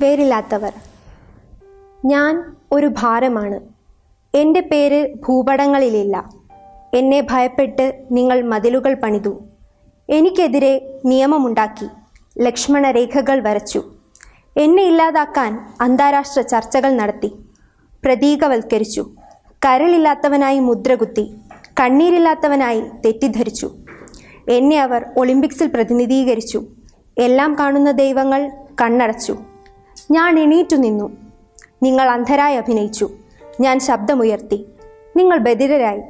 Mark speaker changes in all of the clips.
Speaker 1: വേരില്ലാത്തവർ ഞാൻ ഒരു ഭാരമാണ്. എന്റെ പേര് ഭൂപടങ്ങളിലില്ല. എന്നെ ഭയപ്പെട്ട് നിങ്ങൾ മതിലുകൾ പണിതു. എനിക്കെതിരെ നിയമമുണ്ടാക്കി. ലക്ഷ്മണരേഖകൾ വരച്ചു. എന്നെ ഇല്ലാതാക്കാൻ അന്താരാഷ്ട്ര ചർച്ചകൾ നടത്തി. പ്രതീകവൽക്കരിച്ചു. കരളില്ലാത്തവനായി മുദ്രകുത്തി. കണ്ണീരില്ലാത്തവനായി തെറ്റിദ്ധരിച്ചു. എന്നെ അവർ ഒളിമ്പിക്സിൽ പ്രതിനിധീകരിച്ചു. എല്ലാം കാണുന്ന ദൈവങ്ങൾ കണ്ണടച്ചു. ഞാൻ എണീറ്റു നിന്നു. നിങ്ങൾ അന്ധരായി അഭിനയിച്ചു. ഞാൻ ശബ്ദമുയർത്തി. നിങ്ങൾ ബധിരരായി.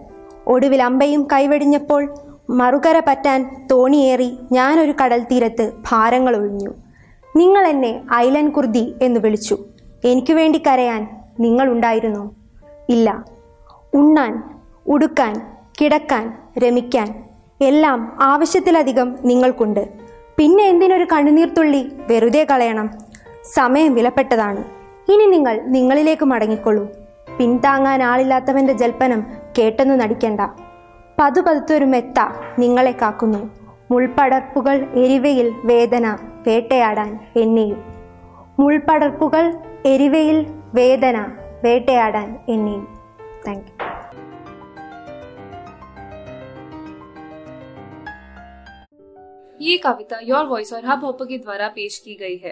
Speaker 1: ഒടുവിൽ അമ്പയും കൈവെടിഞ്ഞപ്പോൾ മറുകര പറ്റാൻ തോണിയേറി ഞാനൊരു കടൽ തീരത്ത് ഭാരങ്ങൾ ഒഴിഞ്ഞു. നിങ്ങൾ എന്നെ ഐലൻ കുർദി എന്ന് വിളിച്ചു. എനിക്ക് വേണ്ടി കരയാൻ നിങ്ങളുണ്ടായിരുന്നോ ഇല്ല. ഉണ്ണാൻ ഉടുക്കാൻ കിടക്കാൻ രമിക്കാൻ എല്ലാം ആവശ്യത്തിലധികം നിങ്ങൾക്കുണ്ട്. പിന്നെ എന്തിനൊരു കണ്ണുനീർത്തുള്ളി വെറുതെ കളയണം? സമയം വിലപ്പെട്ടതാണ് ഇനി നിങ്ങൾ നിങ്ങളിലേക്ക് മടങ്ങിക്കൊള്ളൂ പിന്താങ്ങാൻ ആളില്ലാത്തവന്റെ ജൽപ്പനം കേട്ടെന്ന് നടിക്കണ്ട പതുപതുത്തൊരു മെത്ത നിങ്ങളെ കാക്കുന്നു മുൾപടർപ്പുകൾ എരിവയിൽ വേദന വേട്ടയാടാൻ എന്നെയും മുൾപടർപ്പുകൾ എരിവയിൽ വേദന വേട്ടയാടാൻ എന്നെയും താങ്ക് യു
Speaker 2: ये कविता योर वॉइस और हब हॉपर के द्वारा पेश की गई है